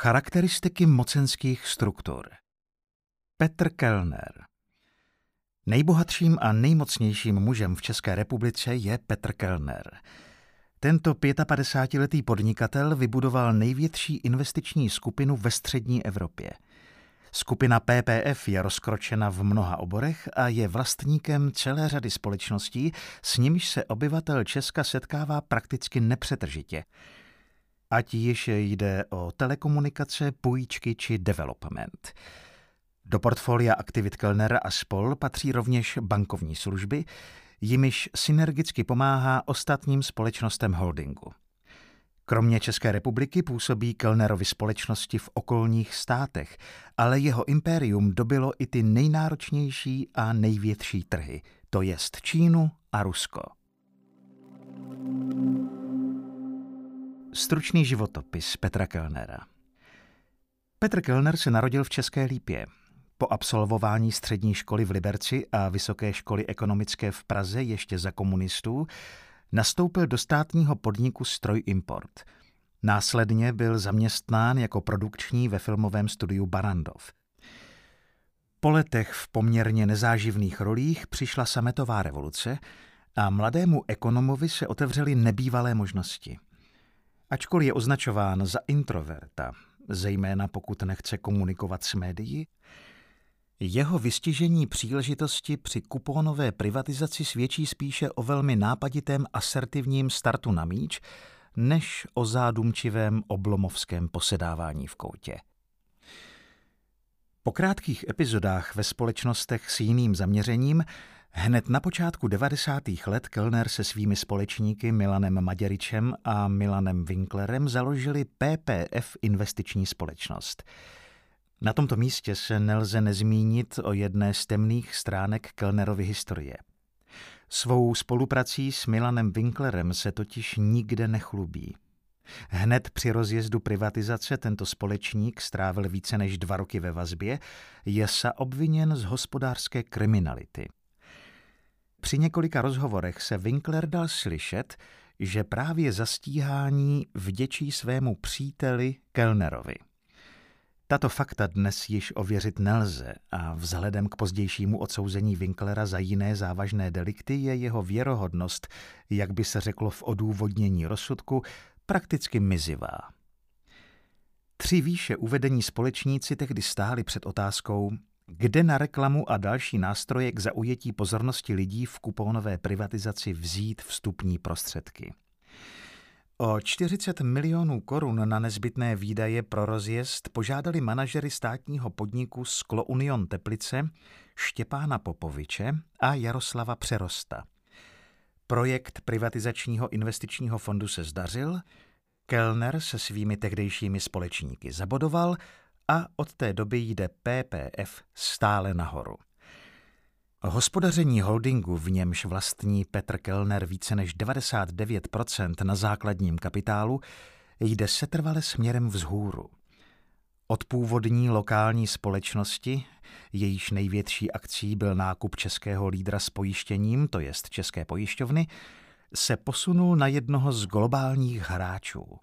Charakteristiky mocenských struktur Petr Kellner Nejbohatším a nejmocnějším mužem v České republice je Petr Kellner. Tento 55-letý podnikatel vybudoval největší investiční skupinu ve střední Evropě. Skupina PPF je rozkročena v mnoha oborech a je vlastníkem celé řady společností, s nimiž se obyvatel Česka setkává prakticky nepřetržitě – ať již jde o telekomunikace, půjčky či development. Do portfolia aktivit Kellnera a spol patří rovněž bankovní služby, jimiž synergicky pomáhá ostatním společnostem holdingu. Kromě České republiky působí Kellnerovi společnosti v okolních státech, ale jeho impérium dobilo i ty nejnáročnější a největší trhy, to jest Čínu a Rusko. Stručný životopis Petra Kellnera Petr Kellner se narodil v České Lípě. Po absolvování střední školy v Liberci a vysoké školy ekonomické v Praze ještě za komunistů nastoupil do státního podniku Stroj Import. Následně byl zaměstnán jako produkční ve filmovém studiu Barandov. Po letech v poměrně nezáživných rolích přišla sametová revoluce a mladému ekonomovi se otevřely nebývalé možnosti – Ačkoliv je označován za introverta, zejména pokud nechce komunikovat s médií, jeho vystižení příležitosti při kupónové privatizaci svědčí spíše o velmi nápaditém asertivním startu na míč, než o zádumčivém oblomovském posedávání v koutě. Po krátkých epizodách ve společnostech s jiným zaměřením Hned na počátku 90. let Kellner se svými společníky Milanem Maděričem a Milanem Winklerem založili PPF investiční společnost. Na tomto místě se nelze nezmínit o jedné z temných stránek Kellnerovy historie. Svou spoluprací s Milanem Winklerem se totiž nikde nechlubí. Hned při rozjezdu privatizace tento společník strávil více než dva roky ve vazbě, je sa obviněn z hospodářské kriminality – při několika rozhovorech se Winkler dal slyšet, že právě za stíhání vděčí svému příteli Kellnerovi. Tato fakta dnes již ověřit nelze a vzhledem k pozdějšímu odsouzení Winklera za jiné závažné delikty je jeho věrohodnost, jak by se řeklo v odůvodnění rozsudku, prakticky mizivá. Tři výše uvedení společníci tehdy stáli před otázkou, kde na reklamu a další nástroje k zaujetí pozornosti lidí v kupónové privatizaci vzít vstupní prostředky. O 40 milionů korun na nezbytné výdaje pro rozjezd požádali manažery státního podniku Sklo Union Teplice Štěpána Popoviče a Jaroslava Přerosta. Projekt privatizačního investičního fondu se zdařil, Kellner se svými tehdejšími společníky zabodoval a od té doby jde PPF stále nahoru. Hospodaření holdingu, v němž vlastní Petr Kellner více než 99% na základním kapitálu, jde setrvale směrem vzhůru. Od původní lokální společnosti, jejíž největší akcí byl nákup českého lídra s pojištěním, to jest České pojišťovny, se posunul na jednoho z globálních hráčů.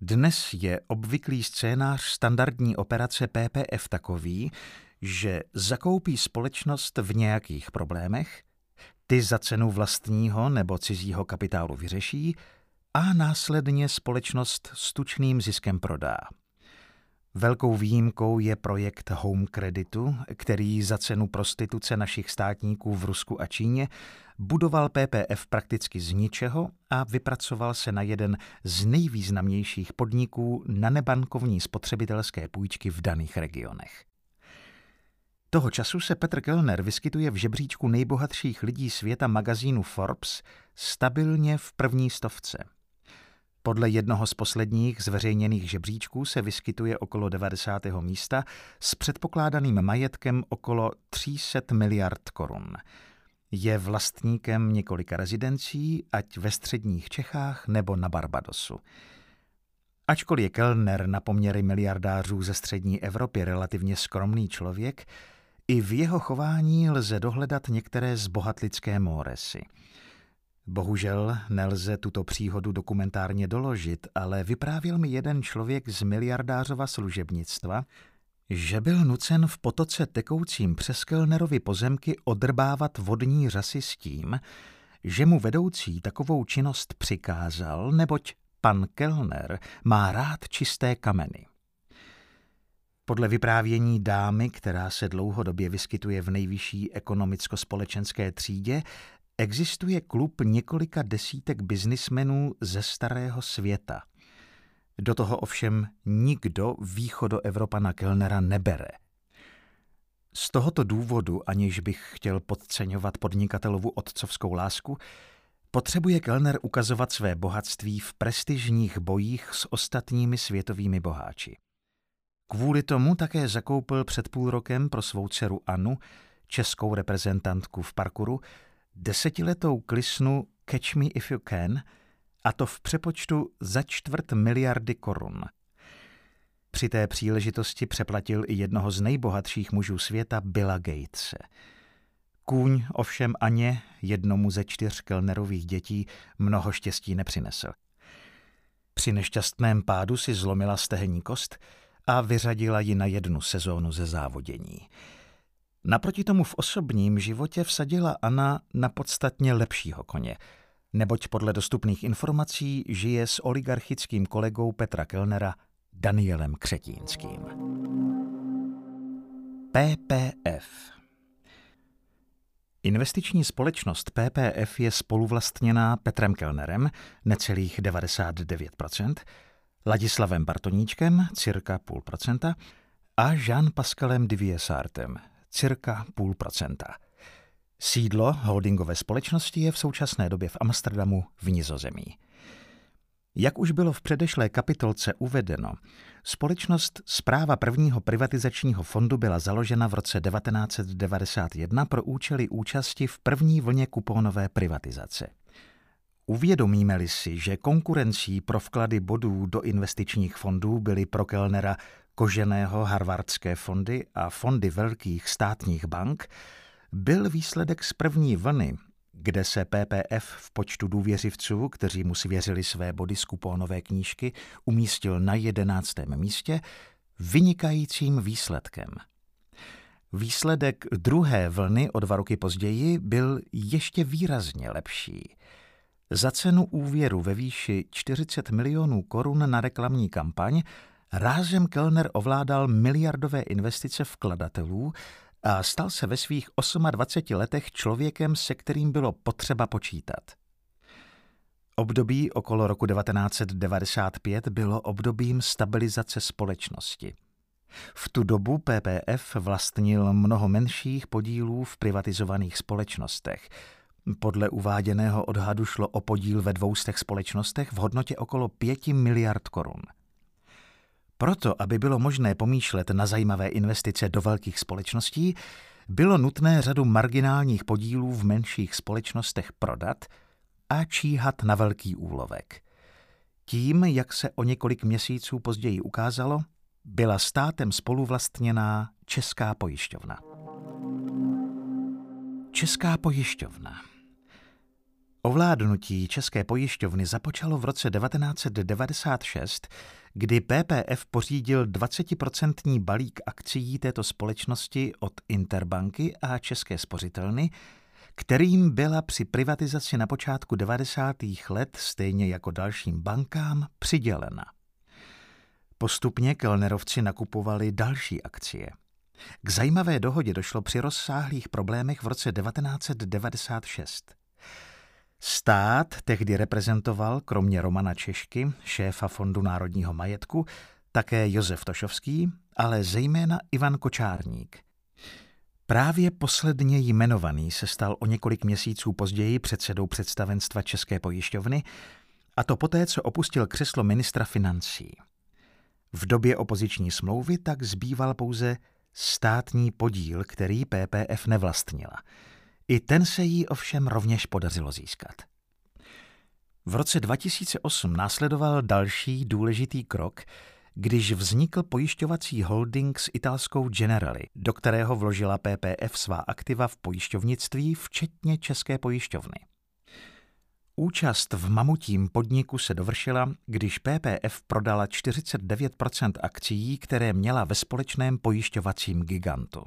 Dnes je obvyklý scénář standardní operace PPF takový, že zakoupí společnost v nějakých problémech, ty za cenu vlastního nebo cizího kapitálu vyřeší a následně společnost s tučným ziskem prodá. Velkou výjimkou je projekt Home Creditu, který za cenu prostituce našich státníků v Rusku a Číně budoval PPF prakticky z ničeho a vypracoval se na jeden z nejvýznamnějších podniků na nebankovní spotřebitelské půjčky v daných regionech. Toho času se Petr Kellner vyskytuje v žebříčku nejbohatších lidí světa magazínu Forbes stabilně v první stovce – podle jednoho z posledních zveřejněných žebříčků se vyskytuje okolo 90. místa s předpokládaným majetkem okolo 300 miliard korun. Je vlastníkem několika rezidencí, ať ve středních Čechách nebo na Barbadosu. Ačkoliv je Kellner na poměry miliardářů ze střední Evropy relativně skromný člověk, i v jeho chování lze dohledat některé zbohatlické móresy – Bohužel nelze tuto příhodu dokumentárně doložit, ale vyprávěl mi jeden člověk z miliardářova služebnictva, že byl nucen v potoce tekoucím přes Kellnerovi pozemky odrbávat vodní řasy s tím, že mu vedoucí takovou činnost přikázal, neboť pan Kellner má rád čisté kameny. Podle vyprávění dámy, která se dlouhodobě vyskytuje v nejvyšší ekonomicko-společenské třídě, existuje klub několika desítek biznismenů ze starého světa. Do toho ovšem nikdo východoevropana Kellnera nebere. Z tohoto důvodu, aniž bych chtěl podceňovat podnikatelovu otcovskou lásku, potřebuje Kellner ukazovat své bohatství v prestižních bojích s ostatními světovými boháči. Kvůli tomu také zakoupil před půl rokem pro svou dceru Anu, českou reprezentantku v parkuru, desetiletou klisnu Catch Me If You Can, a to v přepočtu za čtvrt miliardy korun. Při té příležitosti přeplatil i jednoho z nejbohatších mužů světa, Billa Gatese. Kůň ovšem Aně, jednomu ze čtyř Kellnerových dětí, mnoho štěstí nepřinesl. Při nešťastném pádu si zlomila stehenní kost a vyřadila ji na jednu sezónu ze závodění. Naproti tomu v osobním životě vsadila Anna na podstatně lepšího koně, neboť podle dostupných informací žije s oligarchickým kolegou Petra Kellnera Danielem Křetínským. PPF Investiční společnost PPF je spoluvlastněná Petrem Kellnerem, necelých 99%, Ladislavem Bartoníčkem, cirka půl procenta, a Jean-Pascalem Diviesartem, cirka půl procenta. Sídlo holdingové společnosti je v současné době v Amsterdamu v Nizozemí. Jak už bylo v předešlé kapitolce uvedeno, společnost zpráva prvního privatizačního fondu byla založena v roce 1991 pro účely účasti v první vlně kupónové privatizace. Uvědomíme-li si, že konkurencí pro vklady bodů do investičních fondů byly pro Kellnera koženého harvardské fondy a fondy velkých státních bank, byl výsledek z první vlny, kde se PPF v počtu důvěřivců, kteří mu svěřili své body z kupónové knížky, umístil na jedenáctém místě, vynikajícím výsledkem. Výsledek druhé vlny o dva roky později byl ještě výrazně lepší. Za cenu úvěru ve výši 40 milionů korun na reklamní kampaň rázem Kellner ovládal miliardové investice vkladatelů a stal se ve svých 28 letech člověkem, se kterým bylo potřeba počítat. Období okolo roku 1995 bylo obdobím stabilizace společnosti. V tu dobu PPF vlastnil mnoho menších podílů v privatizovaných společnostech. Podle uváděného odhadu šlo o podíl ve dvoustech společnostech v hodnotě okolo 5 miliard korun. Proto, aby bylo možné pomýšlet na zajímavé investice do velkých společností, bylo nutné řadu marginálních podílů v menších společnostech prodat a číhat na velký úlovek. Tím, jak se o několik měsíců později ukázalo, byla státem spoluvlastněná Česká pojišťovna. Česká pojišťovna Ovládnutí České pojišťovny započalo v roce 1996, kdy PPF pořídil 20% balík akcií této společnosti od Interbanky a České spořitelny, kterým byla při privatizaci na počátku 90. let stejně jako dalším bankám přidělena. Postupně Kellnerovci nakupovali další akcie. K zajímavé dohodě došlo při rozsáhlých problémech v roce 1996. Stát tehdy reprezentoval, kromě Romana Češky, šéfa Fondu národního majetku, také Josef Tošovský, ale zejména Ivan Kočárník. Právě posledně jmenovaný se stal o několik měsíců později předsedou představenstva České pojišťovny, a to poté, co opustil křeslo ministra financí. V době opoziční smlouvy tak zbýval pouze státní podíl, který PPF nevlastnila – i ten se jí ovšem rovněž podařilo získat. V roce 2008 následoval další důležitý krok, když vznikl pojišťovací holding s italskou Generali, do kterého vložila PPF svá aktiva v pojišťovnictví, včetně České pojišťovny. Účast v mamutím podniku se dovršila, když PPF prodala 49% akcií, které měla ve společném pojišťovacím gigantu.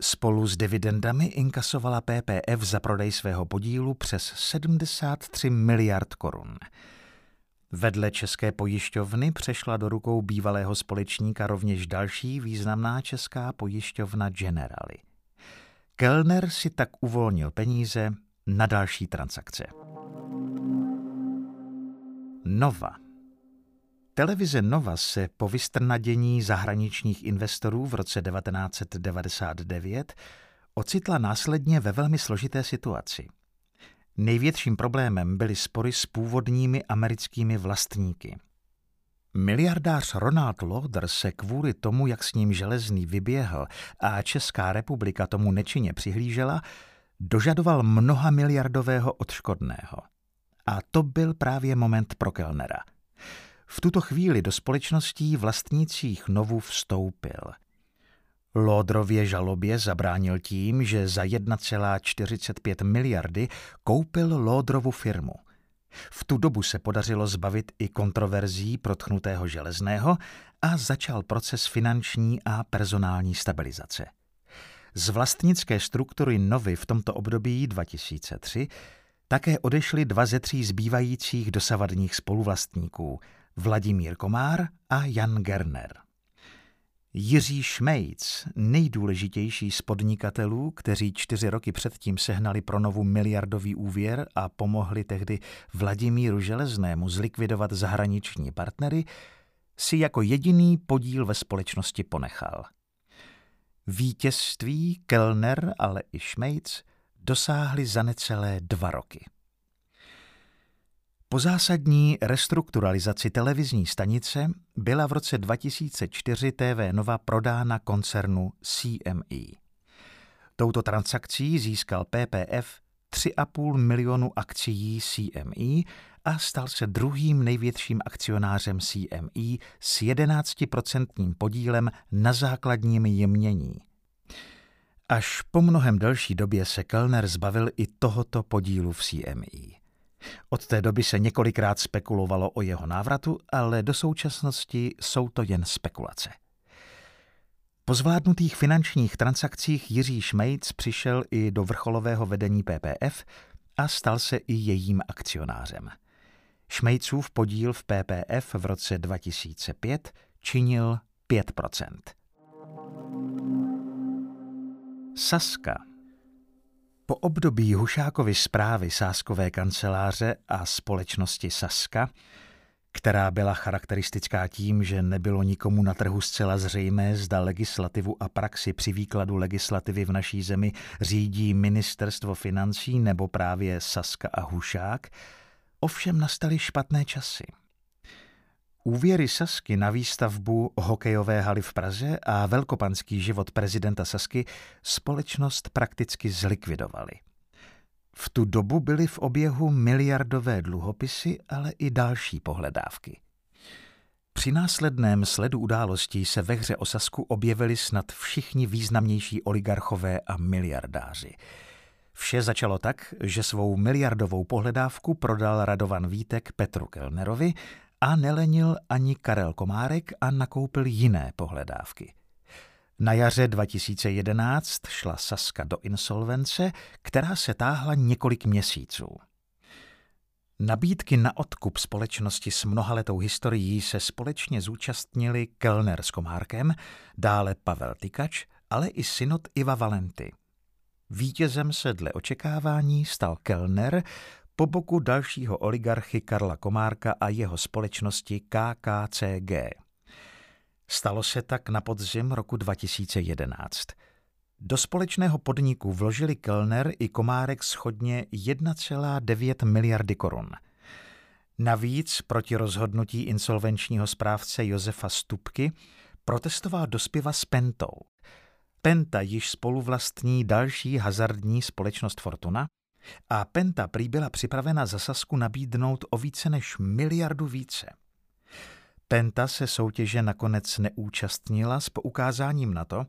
Spolu s dividendami inkasovala PPF za prodej svého podílu přes 73 miliard korun. Vedle České pojišťovny přešla do rukou bývalého společníka rovněž další významná česká pojišťovna Generali. Kellner si tak uvolnil peníze na další transakce. Nova Televize Nova se po vystrnadění zahraničních investorů v roce 1999 ocitla následně ve velmi složité situaci. Největším problémem byly spory s původními americkými vlastníky. Miliardář Ronald Lauder se kvůli tomu, jak s ním železný vyběhl a Česká republika tomu nečinně přihlížela, dožadoval mnoha miliardového odškodného. A to byl právě moment pro Kellnera. V tuto chvíli do společností vlastnících Novu vstoupil. Lodrově žalobě zabránil tím, že za 1,45 miliardy koupil Lodrovu firmu. V tu dobu se podařilo zbavit i kontroverzí protchnutého železného a začal proces finanční a personální stabilizace. Z vlastnické struktury Novy v tomto období 2003 také odešly dva ze tří zbývajících dosavadních spoluvlastníků Vladimír Komár a Jan Gerner. Jiří Šmejc, nejdůležitější z podnikatelů, kteří čtyři roky předtím sehnali pro novu miliardový úvěr a pomohli tehdy Vladimíru Železnému zlikvidovat zahraniční partnery, si jako jediný podíl ve společnosti ponechal. Vítězství Kellner, ale i Šmejc dosáhli za necelé dva roky. Po zásadní restrukturalizaci televizní stanice byla v roce 2004 TV Nova prodána koncernu CME. Touto transakcí získal PPF 3,5 milionu akcií CME a stal se druhým největším akcionářem CME s 11% podílem na základním jmění. Až po mnohem delší době se Kellner zbavil i tohoto podílu v CME. Od té doby se několikrát spekulovalo o jeho návratu, ale do současnosti jsou to jen spekulace. Po zvládnutých finančních transakcích Jiří Šmejc přišel i do vrcholového vedení PPF a stal se i jejím akcionářem. Šmejcův podíl v PPF v roce 2005 činil 5% Saska po období Hušákovy zprávy sáskové kanceláře a společnosti Saska, která byla charakteristická tím, že nebylo nikomu na trhu zcela zřejmé, zda legislativu a praxi při výkladu legislativy v naší zemi řídí ministerstvo financí nebo právě Saska a Hušák, ovšem nastaly špatné časy. Úvěry Sasky na výstavbu hokejové haly v Praze a velkopanský život prezidenta Sasky společnost prakticky zlikvidovali. V tu dobu byly v oběhu miliardové dluhopisy, ale i další pohledávky. Při následném sledu událostí se ve hře o Sasku objevili snad všichni významnější oligarchové a miliardáři. Vše začalo tak, že svou miliardovou pohledávku prodal Radovan Vítek Petru Kellnerovi a nelenil ani Karel Komárek a nakoupil jiné pohledávky. Na jaře 2011 šla Saska do insolvence, která se táhla několik měsíců. Nabídky na odkup společnosti s mnohaletou historií se společně zúčastnili Kellner s Komárkem, dále Pavel Tykač, ale i synod Iva Valenty. Vítězem se dle očekávání stal Kellner, po boku dalšího oligarchy Karla Komárka a jeho společnosti KKCG. Stalo se tak na podzim roku 2011. Do společného podniku vložili Kellner i Komárek schodně 1,9 miliardy korun. Navíc proti rozhodnutí insolvenčního správce Josefa Stupky protestoval dospěva s Pentou. Penta již spoluvlastní další hazardní společnost Fortuna – a Penta prý byla připravena za Sasku nabídnout o více než miliardu více. Penta se soutěže nakonec neúčastnila s poukázáním na to,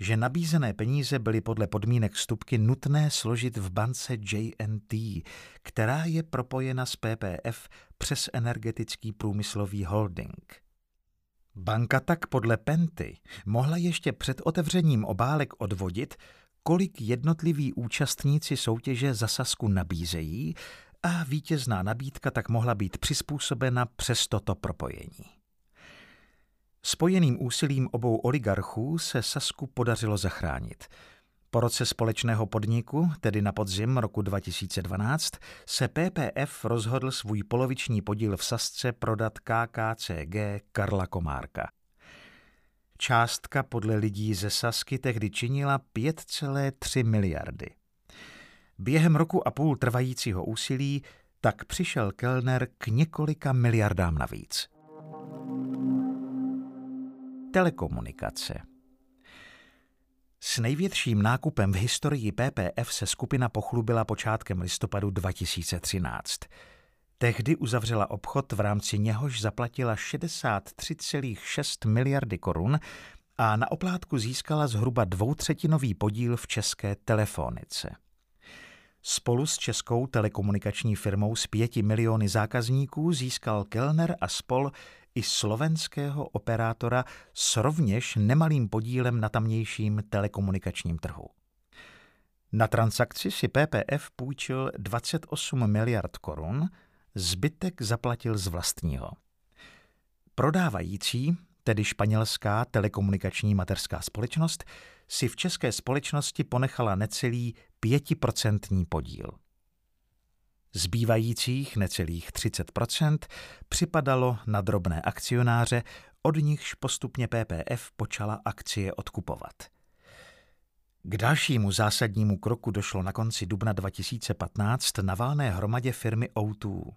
že nabízené peníze byly podle podmínek vstupky nutné složit v bance JNT, která je propojena s PPF přes energetický průmyslový holding. Banka tak podle Penty mohla ještě před otevřením obálek odvodit, kolik jednotliví účastníci soutěže za Sasku nabízejí a vítězná nabídka tak mohla být přizpůsobena přes toto propojení. Spojeným úsilím obou oligarchů se Sasku podařilo zachránit. Po roce společného podniku, tedy na podzim roku 2012, se PPF rozhodl svůj poloviční podíl v Sasce prodat KKCG Karla Komárka. Částka podle lidí ze Sasky tehdy činila 5,3 miliardy. Během roku a půl trvajícího úsilí tak přišel Kellner k několika miliardám navíc. Telekomunikace S největším nákupem v historii PPF se skupina pochlubila počátkem listopadu 2013. Tehdy uzavřela obchod, v rámci něhož zaplatila 63,6 miliardy korun a na oplátku získala zhruba dvoutřetinový podíl v české telefonice. Spolu s českou telekomunikační firmou s pěti miliony zákazníků získal Kellner a spol i slovenského operátora s rovněž nemalým podílem na tamnějším telekomunikačním trhu. Na transakci si PPF půjčil 28 miliard korun, zbytek zaplatil z vlastního. Prodávající, tedy španělská telekomunikační mateřská společnost, si v české společnosti ponechala necelý pětiprocentní podíl. Zbývajících necelých 30% připadalo na drobné akcionáře, od nichž postupně PPF počala akcie odkupovat. K dalšímu zásadnímu kroku došlo na konci dubna 2015 na válné hromadě firmy O2.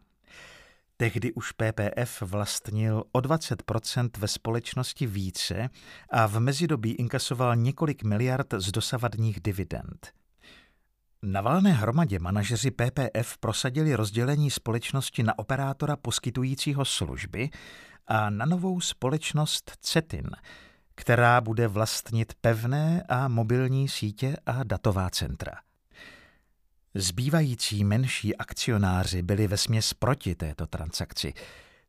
Tehdy už PPF vlastnil o 20% ve společnosti více a v mezidobí inkasoval několik miliard z dosavadních dividend. Na valné hromadě manažeři PPF prosadili rozdělení společnosti na operátora poskytujícího služby a na novou společnost CETIN, která bude vlastnit pevné a mobilní sítě a datová centra. Zbývající menší akcionáři byli vesměs proti této transakci,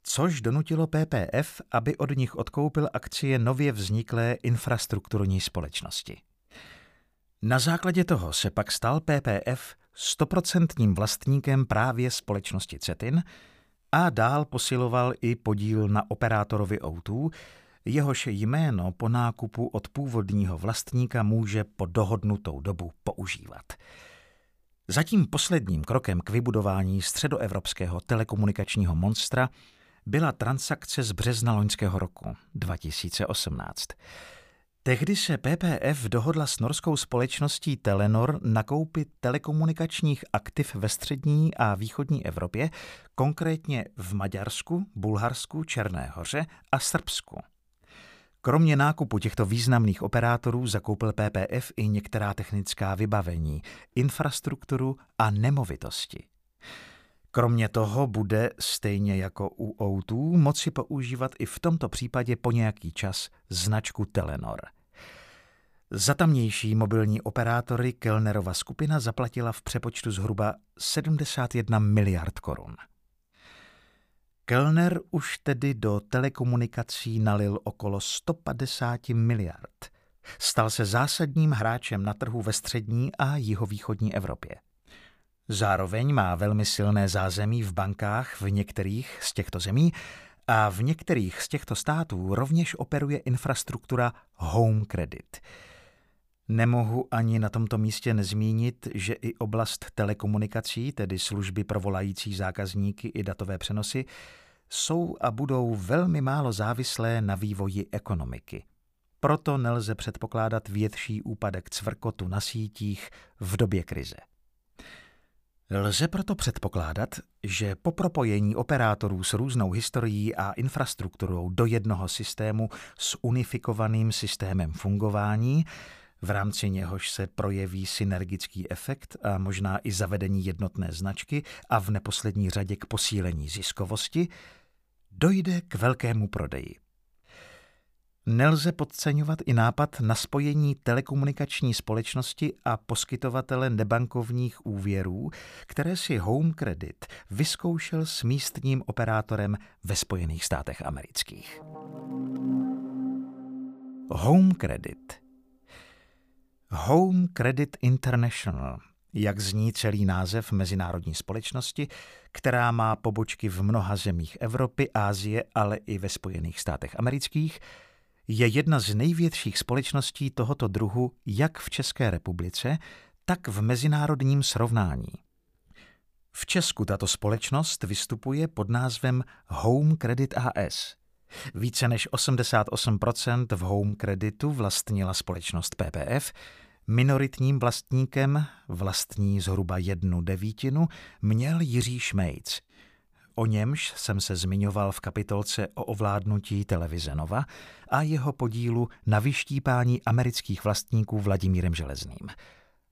což donutilo PPF, aby od nich odkoupil akcie nově vzniklé infrastrukturní společnosti. Na základě toho se pak stal PPF stoprocentním vlastníkem právě společnosti CETIN a dál posiloval i podíl na operátorovi O2, jehož jméno po nákupu od původního vlastníka může po dohodnutou dobu používat. Zatím posledním krokem k vybudování středoevropského telekomunikačního monstra byla transakce z března loňského roku 2018. Tehdy se PPF dohodla s norskou společností Telenor nakoupit telekomunikačních aktiv ve střední a východní Evropě, konkrétně v Maďarsku, Bulharsku, Černé hoře a Srbsku. Kromě nákupu těchto významných operátorů zakoupil PPF i některá technická vybavení, infrastrukturu a nemovitosti. Kromě toho bude, stejně jako u O2, moci používat i v tomto případě po nějaký čas značku Telenor. Za tamnější mobilní operátory Kellnerova skupina zaplatila v přepočtu zhruba 71 miliard korun. Kellner už tedy do telekomunikací nalil okolo 150 miliard. Stal se zásadním hráčem na trhu ve střední a jihovýchodní Evropě. Zároveň má velmi silné zázemí v bankách v některých z těchto zemí a v některých z těchto států rovněž operuje infrastruktura Home Credit. Nemohu ani na tomto místě nezmínit, že i oblast telekomunikací, tedy služby pro volající zákazníky i datové přenosy, jsou a budou velmi málo závislé na vývoji ekonomiky. Proto nelze předpokládat větší úpadek cvrkotu na sítích v době krize. Lze proto předpokládat, že po propojení operátorů s různou historií a infrastrukturou do jednoho systému s unifikovaným systémem fungování, rámci něhož se projeví synergický efekt a možná i zavedení jednotné značky a v neposlední řadě k posílení ziskovosti, dojde k velkému prodeji. Nelze podceňovat i nápad na spojení telekomunikační společnosti a poskytovatele nebankovních úvěrů, které si Home Credit vyzkoušel s místním operátorem ve Spojených státech amerických. Home Credit Home Credit International – jak zní celý název mezinárodní společnosti, která má pobočky v mnoha zemích Evropy, Ázie, ale i ve Spojených státech amerických, je jedna z největších společností tohoto druhu jak v České republice, tak v mezinárodním srovnání. V Česku tato společnost vystupuje pod názvem Home Credit AS. Více než 88% v Home Creditu vlastnila společnost PPF, Minoritním vlastníkem vlastní zhruba jednu devítinu měl Jiří Šmejc. O němž jsem se zmiňoval v kapitolce o ovládnutí televize Nova a jeho podílu na vyštípání amerických vlastníků Vladimírem Železným.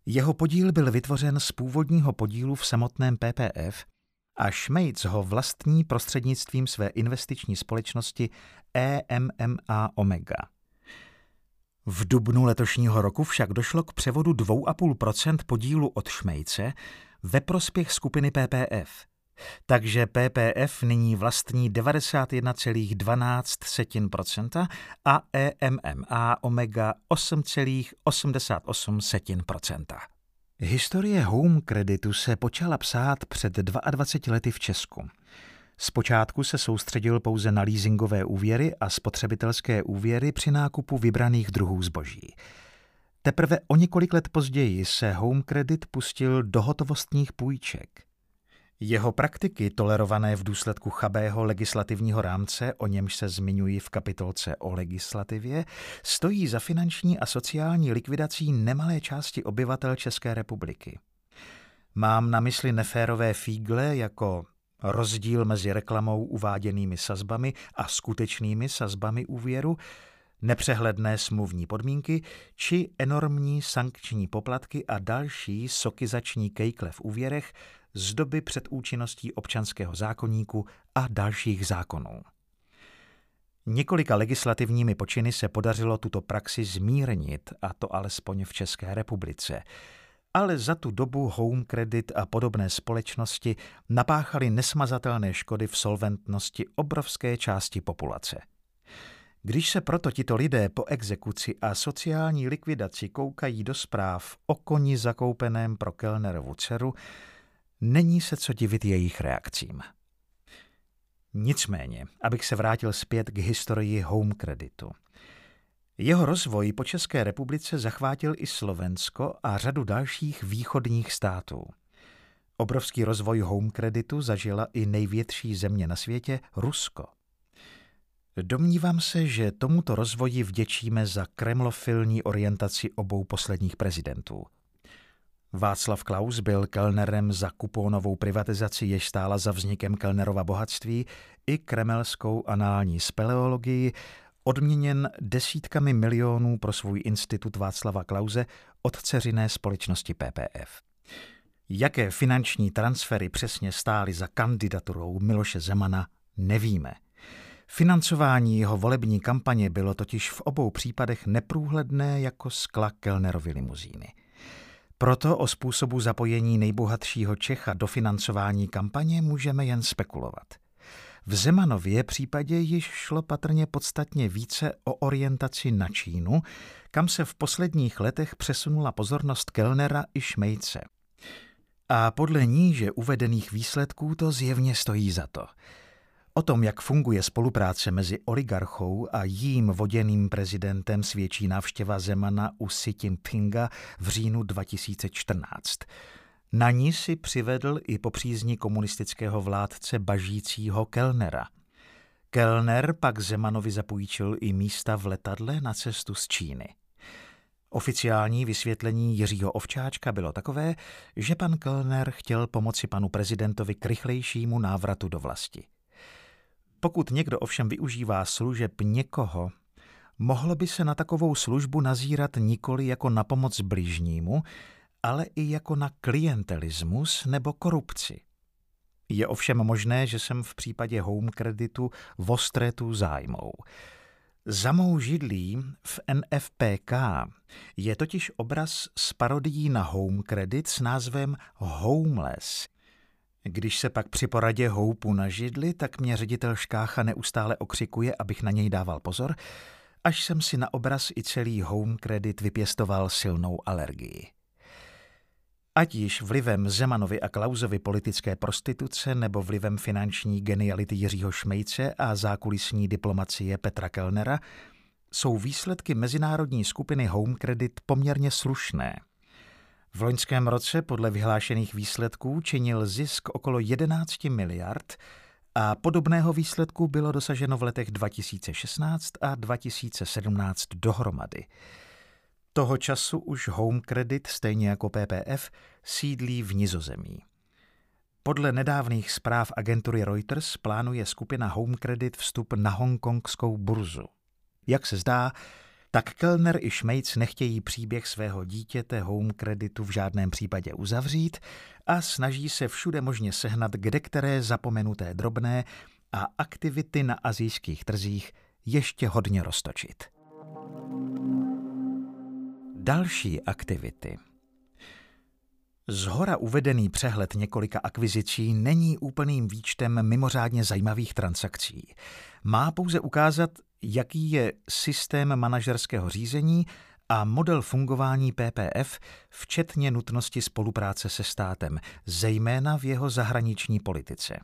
Jeho podíl byl vytvořen z původního podílu v samotném PPF a Šmejc ho vlastní prostřednictvím své investiční společnosti EMMA Omega. V dubnu letošního roku však došlo k převodu 2,5% podílu od Šmejce ve prospěch skupiny PPF. Takže PPF nyní vlastní 91,12% a EMMA Omega 8,88%. Historie Home Creditu se počala psát před 22 lety v Česku. Zpočátku se soustředil pouze na leasingové úvěry a spotřebitelské úvěry při nákupu vybraných druhů zboží. Teprve o několik let později se Home Credit pustil do hotovostních půjček. Jeho praktiky, tolerované v důsledku chabého legislativního rámce, o němž se zmiňuji v kapitolce o legislativě, stojí za finanční a sociální likvidací nemalé části obyvatel České republiky. Mám na mysli neférové fígle jako rozdíl mezi reklamou uváděnými sazbami a skutečnými sazbami úvěru, nepřehledné smluvní podmínky či enormní sankční poplatky a další sokizační kejkle v úvěrech z doby před účinností občanského zákoníku a dalších zákonů. Několika legislativními počiny se podařilo tuto praxi zmírnit, a to alespoň v České republice – ale za tu dobu Home Credit a podobné společnosti napáchaly nesmazatelné škody v solventnosti obrovské části populace. Když se proto tito lidé po exekuci a sociální likvidaci koukají do zpráv o koni zakoupeném pro Kellnerovu dceru, není se co divit jejich reakcím. Nicméně, abych se vrátil zpět k historii Home Creditu – jeho rozvoj po České republice zachvátil i Slovensko a řadu dalších východních států. Obrovský rozvoj home kreditu zažila i největší země na světě, Rusko. Domnívám se, že tomuto rozvoji vděčíme za kremlofilní orientaci obou posledních prezidentů. Václav Klaus byl kelnerem za kupónovou privatizaci, jež stála za vznikem Kellnerova bohatství, i kremelskou anální speleologii odměněn desítkami milionů pro svůj institut Václava Klauze od ceřiné společnosti PPF. Jaké finanční transfery přesně stály za kandidaturou Miloše Zemana, nevíme. Financování jeho volební kampaně bylo totiž v obou případech neprůhledné jako skla Kellnerovy limuzíny. Proto o způsobu zapojení nejbohatšího Čecha do financování kampaně můžeme jen spekulovat – v Zemanově případě již šlo patrně podstatně více o orientaci na Čínu, kam se v posledních letech přesunula pozornost Kellnera i Šmejce. A podle níže uvedených výsledků to zjevně stojí za to. O tom, jak funguje spolupráce mezi oligarchou a jím voděným prezidentem, svědčí návštěva Zemana u Xi Jinpinga v říjnu 2014. Na ní si přivedl i po přízni komunistického vládce bažícího Kellnera. Kellner pak Zemanovi zapůjčil i místa v letadle na cestu z Číny. Oficiální vysvětlení Jiřího Ovčáčka bylo takové, že pan Kellner chtěl pomoci panu prezidentovi k rychlejšímu návratu do vlasti. Pokud někdo ovšem využívá služeb někoho, mohlo by se na takovou službu nazírat nikoli jako na pomoc bližnímu, ale i jako na klientelismus nebo korupci. Je ovšem možné, že jsem v případě home kreditu v ostrétu zájmou. Za mou židlí v NFPK je totiž obraz s parodií na Home Credit s názvem Homeless. Když se pak při poradě houpu na židli, tak mě ředitel Škácha neustále okřikuje, abych na něj dával pozor, až jsem si na obraz i celý Home Credit vypěstoval silnou alergii. Ať již vlivem Zemanovi a Klausovi politické prostituce nebo vlivem finanční geniality Jiřího Šmejce a zákulisní diplomacie Petra Kellnera, jsou výsledky mezinárodní skupiny Home Credit poměrně slušné. V loňském roce podle vyhlášených výsledků činil zisk okolo 11 miliard a podobného výsledku bylo dosaženo v letech 2016 a 2017 dohromady. Toho času už Home Credit, stejně jako PPF, sídlí v Nizozemí. Podle nedávných zpráv agentury Reuters plánuje skupina Home Credit vstup na hongkongskou burzu. Jak se zdá, tak Kellner i Šmejc nechtějí příběh svého dítěte Home Creditu v žádném případě uzavřít a snaží se všude možně sehnat kde které zapomenuté drobné a aktivity na azijských trzích ještě hodně roztočit. Další aktivity. Zhora uvedený přehled několika akvizicí není úplným výčtem mimořádně zajímavých transakcí. Má pouze ukázat, jaký je systém manažerského řízení a model fungování PPF, včetně nutnosti spolupráce se státem, zejména v jeho zahraniční politice.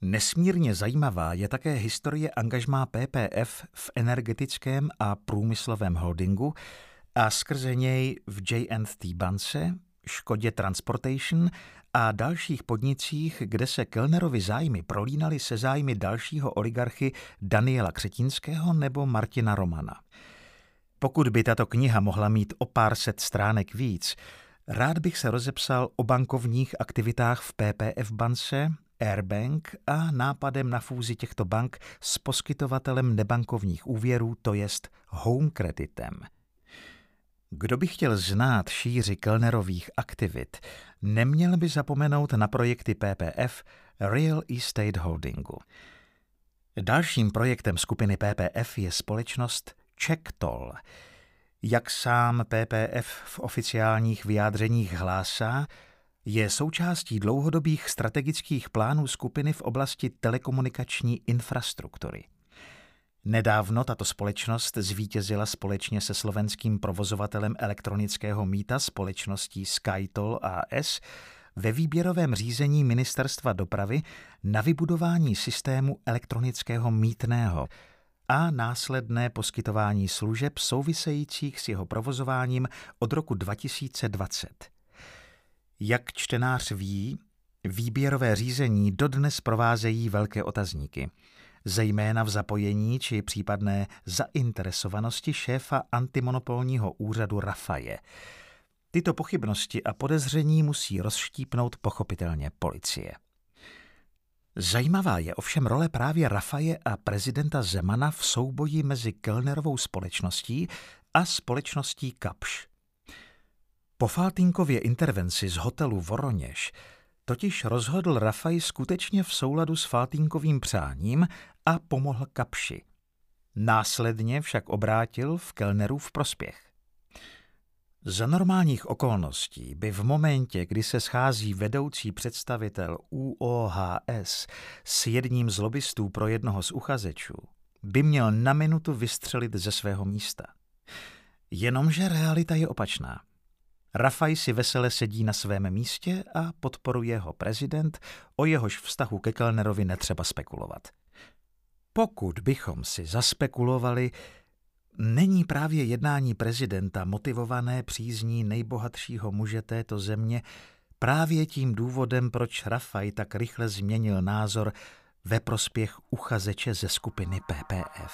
Nesmírně zajímavá je také historie angažmá PPF v energetickém a průmyslovém holdingu a skrze něj v J&T bance, Škodě Transportation a dalších podnicích, kde se Kellnerovi zájmy prolínaly se zájmy dalšího oligarchy Daniela Křetínského nebo Martina Romana. Pokud by tato kniha mohla mít o pár set stránek víc, rád bych se rozepsal o bankovních aktivitách v PPF bance, Airbank a nápadem na fúzi těchto bank s poskytovatelem nebankovních úvěrů, to jest Home Creditem. Kdo by chtěl znát šíři Kellnerových aktivit, neměl by zapomenout na projekty PPF Real Estate Holdingu. Dalším projektem skupiny PPF je společnost CheckToll. Jak sám PPF v oficiálních vyjádřeních hlásá, je součástí dlouhodobých strategických plánů skupiny v oblasti telekomunikační infrastruktury. Nedávno tato společnost zvítězila společně se slovenským provozovatelem elektronického mýta společností SkyToll AS ve výběrovém řízení Ministerstva dopravy na vybudování systému elektronického mítného a následné poskytování služeb souvisejících s jeho provozováním od roku 2020. Jak čtenář ví, výběrové řízení dodnes provázejí velké otazníky – zejména v zapojení či případné zainteresovanosti šéfa antimonopolního úřadu Rafaje. Tyto pochybnosti a podezření musí rozštípnout pochopitelně policie. Zajímavá je ovšem role právě Rafaje a prezidenta Zemana v souboji mezi Kellnerovou společností a společností Kapš. Po Faltinkově intervenci z hotelu Voroněž totiž rozhodl Rafaj skutečně v souladu s Faltínkovým přáním a pomohl Kapši. Následně však obrátil v Kellnerův prospěch. Za normálních okolností by v momentě, kdy se schází vedoucí představitel UOHS s jedním z lobbystů pro jednoho z uchazečů, by měl na minutu vystřelit ze svého místa. Jenomže realita je opačná. Rafaj si vesele sedí na svém místě a podporuje ho prezident, o jehož vztahu ke Kellnerovi netřeba spekulovat. Pokud bychom si zaspekulovali, není právě jednání prezidenta motivované přízní nejbohatšího muže této země právě tím důvodem, proč Rafaj tak rychle změnil názor ve prospěch uchazeče ze skupiny PPF.